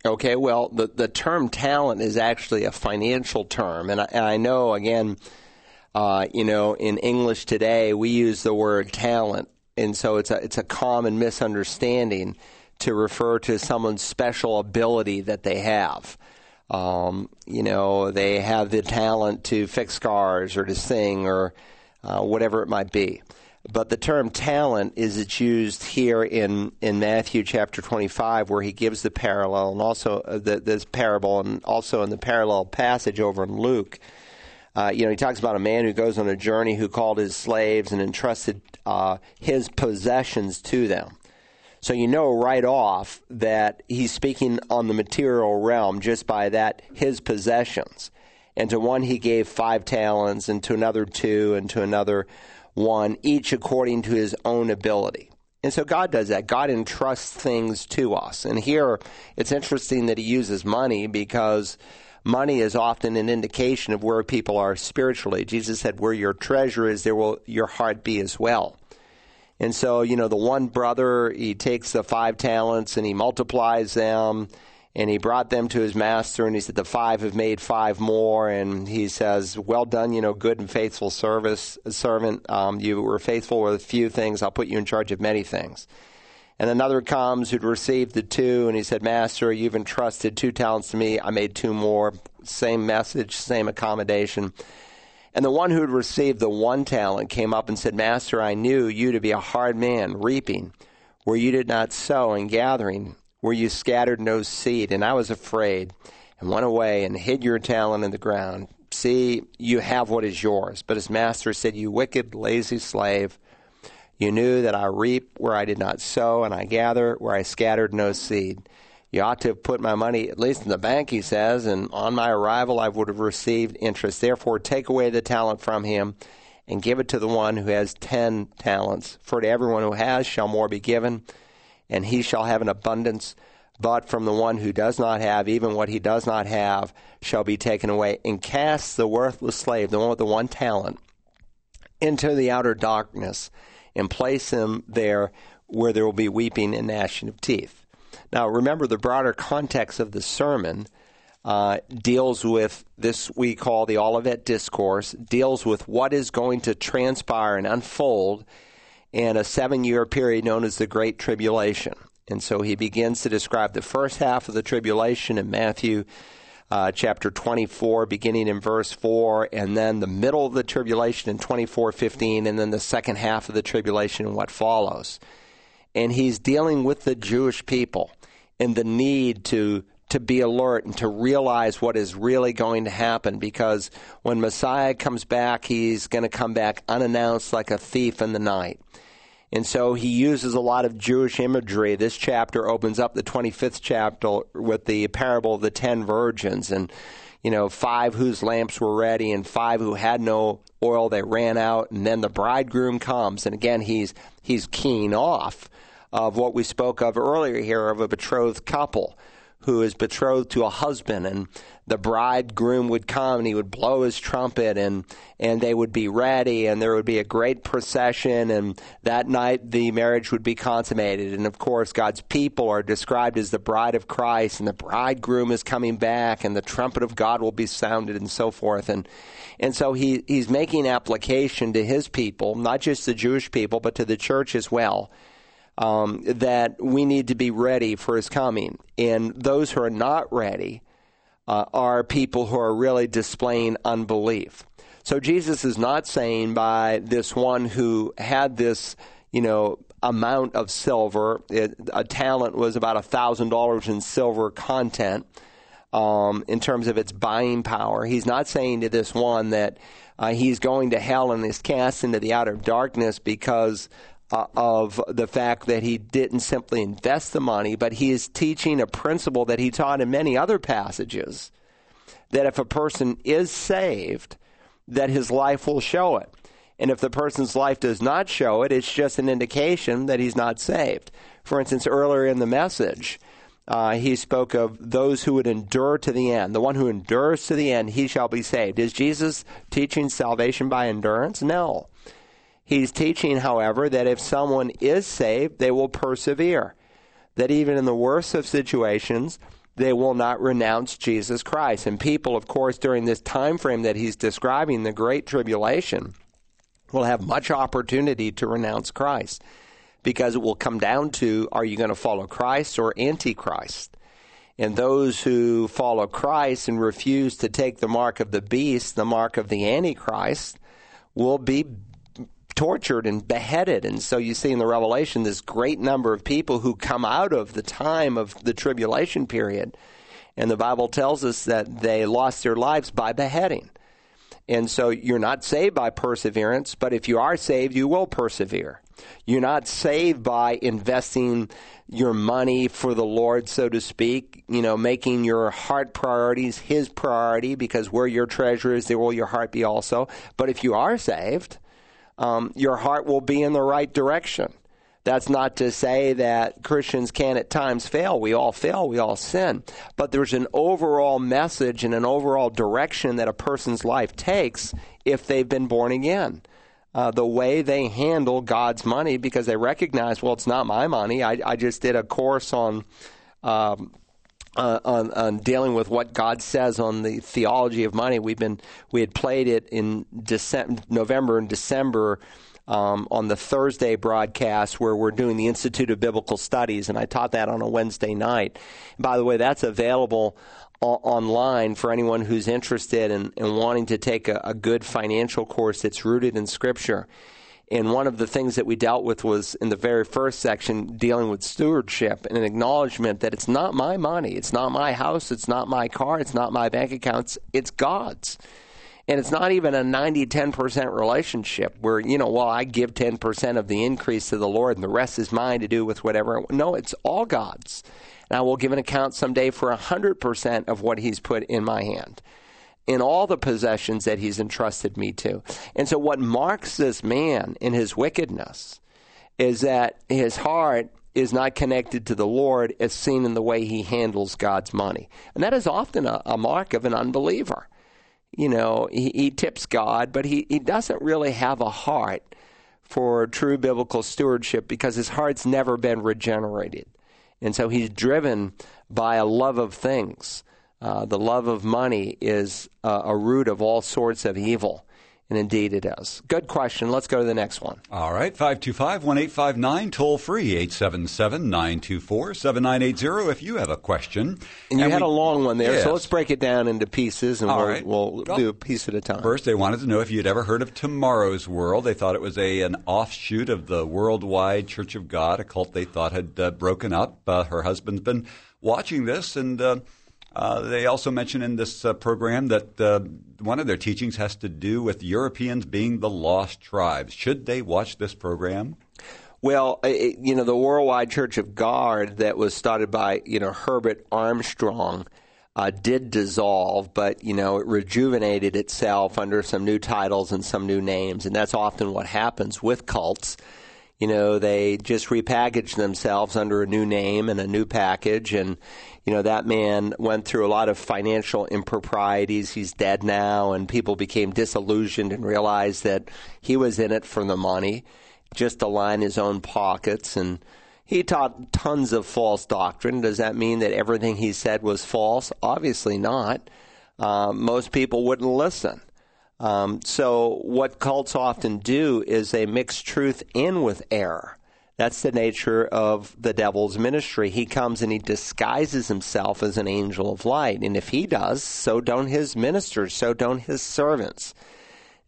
[SPEAKER 2] Okay, well, the, the term talent is actually a financial term. And I, and I know, again, uh, you know, in English today, we use the word talent. And so it's a, it's a common misunderstanding to refer to someone's special ability that they have. Um, you know, they have the talent to fix cars or to sing or uh, whatever it might be. But the term talent is it's used here in, in Matthew chapter 25 where he gives the parallel and also uh, the, this parable and also in the parallel passage over in Luke. Uh, you know, he talks about a man who goes on a journey who called his slaves and entrusted uh, his possessions to them. So you know right off that he's speaking on the material realm just by that his possessions. And to one he gave five talents, and to another two, and to another one, each according to his own ability. And so God does that. God entrusts things to us. And here it's interesting that he uses money because money is often an indication of where people are spiritually. Jesus said, Where your treasure is, there will your heart be as well. And so, you know, the one brother, he takes the five talents and he multiplies them and he brought them to his master and he said, The five have made five more. And he says, Well done, you know, good and faithful service servant. Um, you were faithful with a few things. I'll put you in charge of many things. And another comes who'd received the two, and he said, Master, you've entrusted two talents to me. I made two more. Same message, same accommodation. And the one who had received the one talent came up and said, Master, I knew you to be a hard man, reaping where you did not sow, and gathering where you scattered no seed. And I was afraid, and went away and hid your talent in the ground. See, you have what is yours. But his master said, You wicked, lazy slave. You knew that I reap where I did not sow, and I gather where I scattered no seed. You ought to have put my money at least in the bank, he says, and on my arrival I would have received interest. Therefore, take away the talent from him and give it to the one who has ten talents. For to everyone who has shall more be given, and he shall have an abundance. But from the one who does not have, even what he does not have shall be taken away. And cast the worthless slave, the one with the one talent, into the outer darkness, and place him there where there will be weeping and gnashing of teeth. Now, remember the broader context of the sermon uh, deals with this we call the Olivet Discourse, deals with what is going to transpire and unfold in a seven year period known as the Great Tribulation. And so he begins to describe the first half of the tribulation in Matthew uh, chapter 24, beginning in verse 4, and then the middle of the tribulation in 24:15, and then the second half of the tribulation and what follows. And he's dealing with the Jewish people and the need to to be alert and to realize what is really going to happen because when Messiah comes back, he's going to come back unannounced like a thief in the night. And so he uses a lot of Jewish imagery. This chapter opens up the 25th chapter with the parable of the ten virgins and, you know, five whose lamps were ready and five who had no oil, they ran out. And then the bridegroom comes. And again, he's, he's keen off of what we spoke of earlier here of a betrothed couple who is betrothed to a husband and the bridegroom would come and he would blow his trumpet and and they would be ready and there would be a great procession and that night the marriage would be consummated. And of course God's people are described as the bride of Christ and the bridegroom is coming back and the trumpet of God will be sounded and so forth. And and so he he's making application to his people not just the Jewish people but to the church as well um, that we need to be ready for his coming and those who are not ready uh, are people who are really displaying unbelief. So Jesus is not saying by this one who had this, you know, amount of silver. It, a talent was about a thousand dollars in silver content um, in terms of its buying power. He's not saying to this one that uh, he's going to hell and is cast into the outer darkness because uh, of the fact that he didn't simply invest the money, but he is teaching a principle that he taught in many other passages that if a person is saved, that his life will show it. And if the person's life does not show it, it's just an indication that he's not saved. For instance, earlier in the message, uh, he spoke of those who would endure to the end. The one who endures to the end, he shall be saved. Is Jesus teaching salvation by endurance? No. He's teaching, however, that if someone is saved, they will persevere. That even in the worst of situations, they will not renounce Jesus Christ. And people, of course, during this time frame that he's describing, the Great Tribulation, will have much opportunity to renounce Christ because it will come down to are you going to follow Christ or Antichrist? And those who follow Christ and refuse to take the mark of the beast, the mark of the Antichrist, will be tortured and beheaded. And so you see in the Revelation this great number of people who come out of the time of the tribulation period. And the Bible tells us that they lost their lives by beheading. And so you're not saved by perseverance, but if you are saved, you will persevere. You're not saved by investing your money for the Lord, so to speak, you know, making your heart priorities His priority, because where your treasure is, there will your heart be also. But if you are saved, um, your heart will be in the right direction. That's not to say that Christians can at times fail. We all fail, we all sin. But there's an overall message and an overall direction that a person's life takes if they've been born again. Uh, the way they handle God's money because they recognize, well, it's not my money. I, I just did a course on. Um, uh, on, on, dealing with what God says on the theology of money. We've been we had played it in December, November and December um, on the Thursday broadcast where we're doing the Institute of Biblical Studies, and I taught that on a Wednesday night. By the way, that's available o- online for anyone who's interested in, in wanting to take a, a good financial course that's rooted in Scripture. And one of the things that we dealt with was in the very first section dealing with stewardship and an acknowledgement that it's not my money, it's not my house, it's not my car, it's not my bank accounts, it's God's. And it's not even a 90 10% relationship where, you know, well, I give 10% of the increase to the Lord and the rest is mine to do with whatever. No, it's all God's. And I will give an account someday for 100% of what He's put in my hand in all the possessions that he's entrusted me to. And so, what marks this man in his wickedness is that his heart is not connected to the Lord as seen in the way he handles God's money. And that is often a, a mark of an unbeliever. You know, he, he tips God, but he, he doesn't really have a heart for true biblical stewardship because his heart's never been regenerated. And so he's driven by a love of things uh, the love of money is uh, a root of all sorts of evil. And indeed it is. Good question. Let's go to the next one.
[SPEAKER 1] All right. 525 1859, toll free 877 924 7980 if you have a question.
[SPEAKER 2] And you and had we, a long one there, yes. so let's break it down into pieces and All we'll, right. we'll well, do a piece at a time.
[SPEAKER 1] First, they wanted to know if you'd ever heard of Tomorrow's World. They thought it was a an offshoot of the Worldwide Church of God, a cult they thought had uh, broken up. Uh, her husband's been watching this and. Uh, uh, they also mention in this uh, program that uh, one of their teachings has to do with Europeans being the lost tribes. Should they watch this program?
[SPEAKER 2] Well, it, you know, the Worldwide Church of God that was started by, you know, Herbert Armstrong uh, did dissolve, but, you know, it rejuvenated itself under some new titles and some new names. And that's often what happens with cults you know, they just repackaged themselves under a new name and a new package. And, you know, that man went through a lot of financial improprieties. He's dead now, and people became disillusioned and realized that he was in it for the money, just to line his own pockets. And he taught tons of false doctrine. Does that mean that everything he said was false? Obviously not. Uh, most people wouldn't listen. Um, so, what cults often do is they mix truth in with error. That's the nature of the devil's ministry. He comes and he disguises himself as an angel of light. And if he does, so don't his ministers, so don't his servants.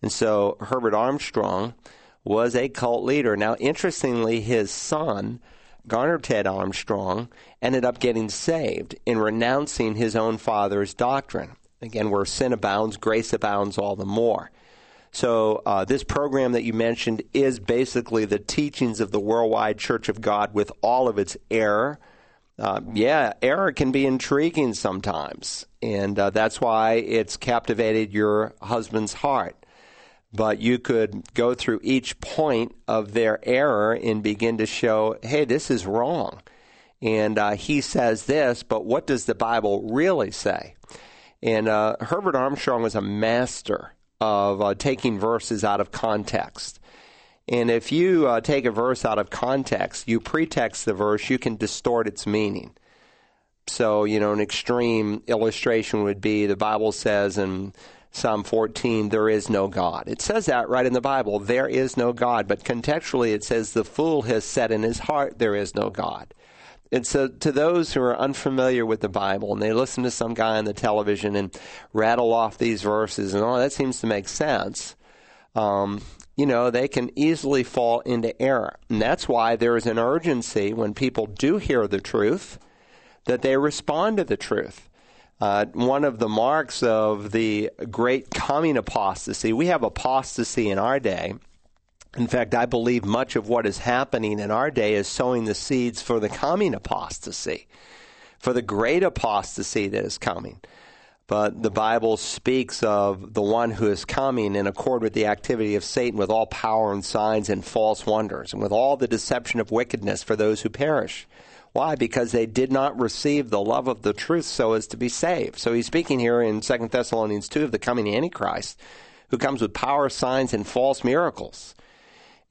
[SPEAKER 2] And so Herbert Armstrong was a cult leader. Now, interestingly, his son, Garner Ted Armstrong, ended up getting saved in renouncing his own father's doctrine. Again, where sin abounds, grace abounds all the more. So, uh, this program that you mentioned is basically the teachings of the worldwide Church of God with all of its error. Uh, yeah, error can be intriguing sometimes, and uh, that's why it's captivated your husband's heart. But you could go through each point of their error and begin to show, hey, this is wrong. And uh, he says this, but what does the Bible really say? And uh, Herbert Armstrong was a master of uh, taking verses out of context. And if you uh, take a verse out of context, you pretext the verse, you can distort its meaning. So, you know, an extreme illustration would be the Bible says in Psalm 14, there is no God. It says that right in the Bible, there is no God. But contextually, it says the fool has said in his heart, there is no God. And so, to those who are unfamiliar with the Bible and they listen to some guy on the television and rattle off these verses and, oh, that seems to make sense, um, you know, they can easily fall into error. And that's why there is an urgency when people do hear the truth that they respond to the truth. Uh, one of the marks of the great coming apostasy, we have apostasy in our day in fact, I believe much of what is happening in our day is sowing the seeds for the coming apostasy, for the great apostasy that is coming. But the Bible speaks of the one who is coming in accord with the activity of Satan with all power and signs and false wonders, and with all the deception of wickedness for those who perish. Why? Because they did not receive the love of the truth so as to be saved. So he's speaking here in 2 Thessalonians 2 of the coming Antichrist, who comes with power, signs, and false miracles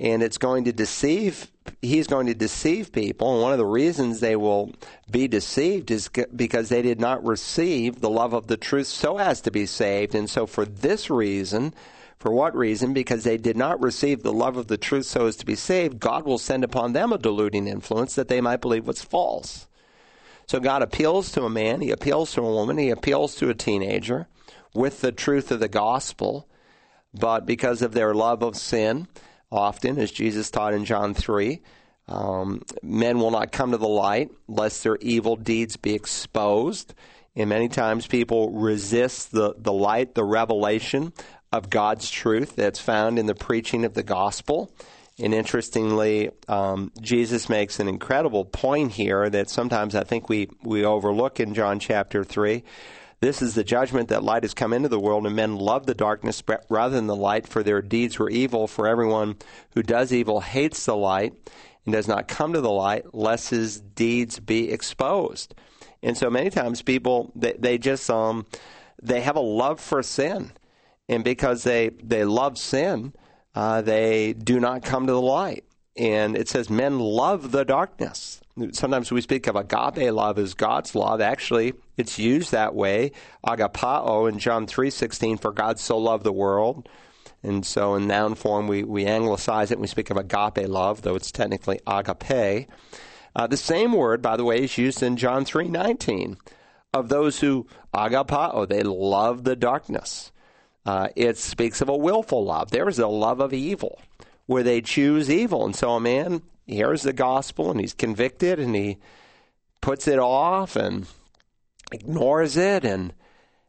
[SPEAKER 2] and it's going to deceive he's going to deceive people and one of the reasons they will be deceived is because they did not receive the love of the truth so as to be saved and so for this reason for what reason? Because they did not receive the love of the truth so as to be saved god will send upon them a deluding influence that they might believe what's false. So god appeals to a man he appeals to a woman he appeals to a teenager with the truth of the gospel but because of their love of sin often, as Jesus taught in John 3. Um, men will not come to the light lest their evil deeds be exposed. And many times people resist the, the light, the revelation of God's truth that's found in the preaching of the gospel. And interestingly, um, Jesus makes an incredible point here that sometimes I think we, we overlook in John chapter 3 this is the judgment that light has come into the world, and men love the darkness rather than the light, for their deeds were evil. For everyone who does evil hates the light and does not come to the light, lest his deeds be exposed. And so many times people they, they just um they have a love for sin, and because they they love sin, uh, they do not come to the light. And it says men love the darkness sometimes we speak of agape love as God's love. Actually, it's used that way, agapao in John 3:16 for God so loved the world. And so in noun form we we anglicize it and we speak of agape love, though it's technically agape. Uh, the same word, by the way, is used in John 3:19 of those who agapao, they love the darkness. Uh, it speaks of a willful love. There is a love of evil where they choose evil. And so a man hears the gospel and he's convicted and he puts it off and ignores it and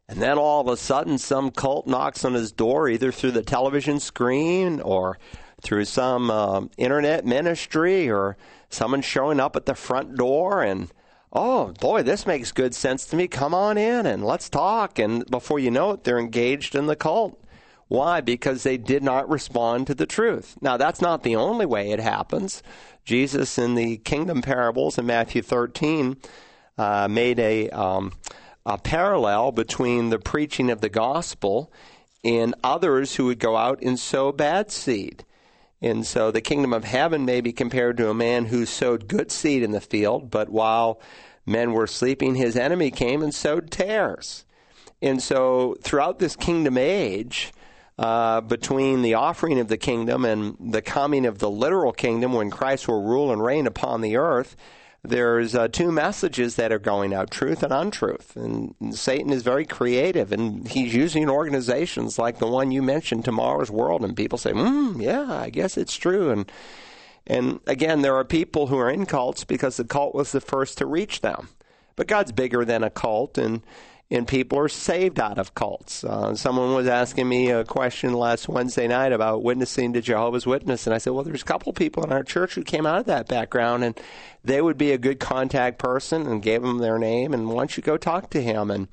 [SPEAKER 2] and then all of a sudden some cult knocks on his door either through the television screen or through some uh, internet ministry or someone showing up at the front door and oh boy this makes good sense to me. Come on in and let's talk. And before you know it they're engaged in the cult Why? Because they did not respond to the truth. Now, that's not the only way it happens. Jesus, in the kingdom parables in Matthew 13, uh, made a, um, a parallel between the preaching of the gospel and others who would go out and sow bad seed. And so the kingdom of heaven may be compared to a man who sowed good seed in the field, but while men were sleeping, his enemy came and sowed tares. And so throughout this kingdom age, uh, between the offering of the kingdom and the coming of the literal kingdom when Christ will rule and reign upon the earth, there's uh, two messages that are going out truth and untruth. And Satan is very creative, and he's using organizations like the one you mentioned, Tomorrow's World, and people say, hmm, yeah, I guess it's true. And, and again, there are people who are in cults because the cult was the first to reach them. But God's bigger than a cult, and and people are saved out of cults. Uh, someone was asking me a question last Wednesday night about witnessing to Jehovah's Witness, and I said, "Well, there's a couple people in our church who came out of that background, and they would be a good contact person." And gave them their name, and why don't you go talk to him? And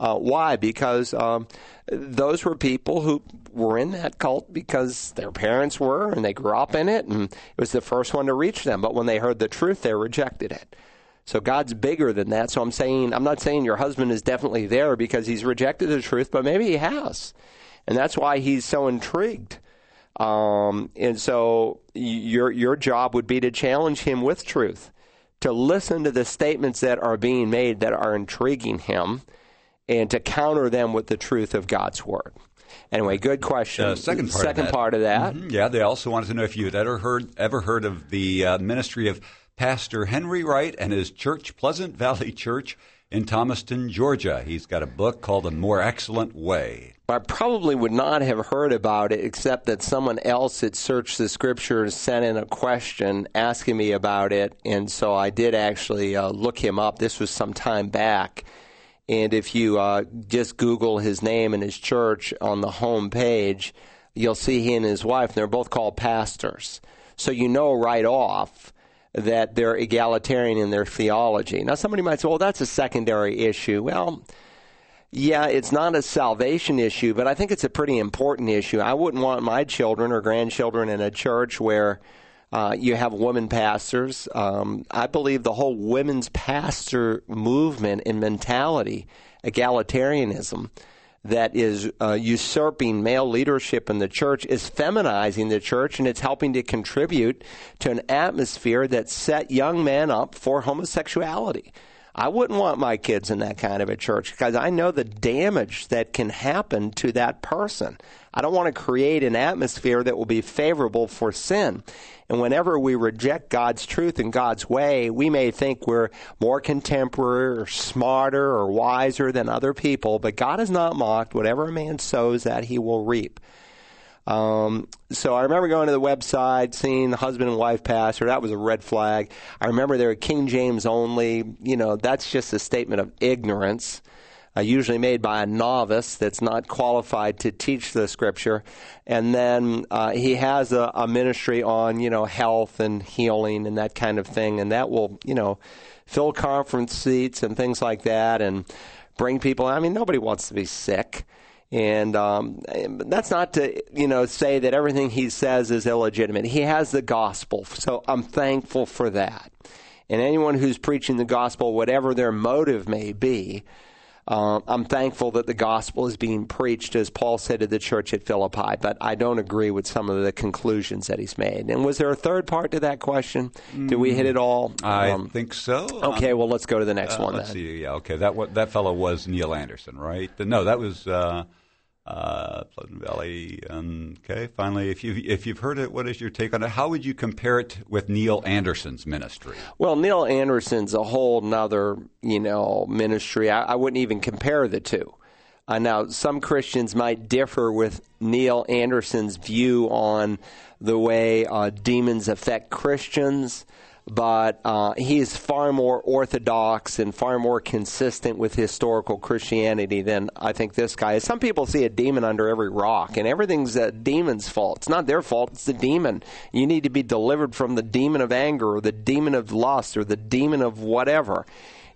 [SPEAKER 2] uh, why? Because um, those were people who were in that cult because their parents were, and they grew up in it, and it was the first one to reach them. But when they heard the truth, they rejected it. So God's bigger than that. So I'm saying, I'm not saying your husband is definitely there because he's rejected the truth, but maybe he has. And that's why he's so intrigued. Um, and so your, your job would be to challenge him with truth, to listen to the statements that are being made that are intriguing him, and to counter them with the truth of God's word. Anyway, good question.
[SPEAKER 1] Uh, second part
[SPEAKER 2] second
[SPEAKER 1] of that.
[SPEAKER 2] part of that.
[SPEAKER 1] Mm-hmm. Yeah, they also wanted to know if you had ever heard ever heard of the uh, ministry of Pastor Henry Wright and his church, Pleasant Valley Church in Thomaston, Georgia. He's got a book called A More Excellent Way.
[SPEAKER 2] I probably would not have heard about it except that someone else had searched the scriptures, sent in a question asking me about it, and so I did actually uh, look him up. This was some time back. And if you uh, just Google his name and his church on the home page, you'll see he and his wife, and they're both called pastors. So you know right off that they're egalitarian in their theology. Now, somebody might say, well, that's a secondary issue. Well, yeah, it's not a salvation issue, but I think it's a pretty important issue. I wouldn't want my children or grandchildren in a church where uh, you have women pastors. Um, I believe the whole women's pastor movement and mentality, egalitarianism, that is uh, usurping male leadership in the church is feminizing the church and it's helping to contribute to an atmosphere that set young men up for homosexuality. I wouldn't want my kids in that kind of a church because I know the damage that can happen to that person. I don't want to create an atmosphere that will be favorable for sin. And whenever we reject God's truth and God's way, we may think we're more contemporary or smarter or wiser than other people, but God is not mocked. Whatever a man sows, that he will reap. Um, so I remember going to the website, seeing the husband and wife pastor. That was a red flag. I remember they were King James only. You know, that's just a statement of ignorance uh, usually made by a novice that's not qualified to teach the scripture. And then uh, he has a, a ministry on, you know, health and healing and that kind of thing. And that will, you know, fill conference seats and things like that and bring people. I mean, nobody wants to be sick. And um, that's not to you know say that everything he says is illegitimate. He has the gospel, so I'm thankful for that. And anyone who's preaching the gospel, whatever their motive may be, uh, I'm thankful that the gospel is being preached, as Paul said to the church at Philippi, but I don't agree with some of the conclusions that he's made. And was there a third part to that question? Did we hit it all?
[SPEAKER 1] I um, think so.
[SPEAKER 2] Okay, well, let's go to the next
[SPEAKER 1] uh,
[SPEAKER 2] one
[SPEAKER 1] let's
[SPEAKER 2] then.
[SPEAKER 1] see. Yeah, okay. That that fellow was Neil Anderson, right? No, that was. Uh, uh, Pleasant Valley. Um, okay, finally, if you if you've heard it, what is your take on it? How would you compare it with Neil Anderson's ministry?
[SPEAKER 2] Well, Neil Anderson's a whole nother you know ministry. I, I wouldn't even compare the two. Uh, now, some Christians might differ with Neil Anderson's view on the way uh, demons affect Christians but uh, he's far more orthodox and far more consistent with historical Christianity than I think this guy is. Some people see a demon under every rock, and everything's a demon's fault. It's not their fault, it's the demon. You need to be delivered from the demon of anger or the demon of lust or the demon of whatever.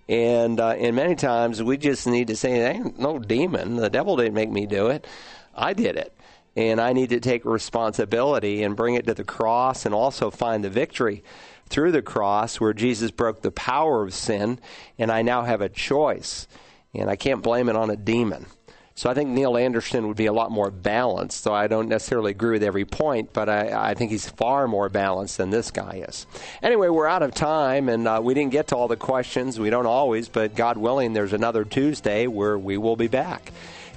[SPEAKER 2] And, uh, and many times we just need to say, ain't no demon. The devil didn't make me do it. I did it. and I need to take responsibility and bring it to the cross and also find the victory through the cross where Jesus broke the power of sin, and I now have a choice. And I can't blame it on a demon. So I think Neil Anderson would be a lot more balanced, though I don't necessarily agree with every point, but I, I think he's far more balanced than this guy is. Anyway, we're out of time, and uh, we didn't get to all the questions. We don't always, but God willing, there's another Tuesday where we will be back.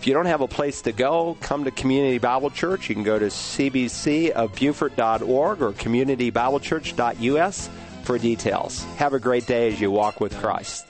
[SPEAKER 2] If you don't have a place to go, come to Community Bible Church. You can go to cbcofbuford.org or communitybiblechurch.us for details. Have a great day as you walk with Christ.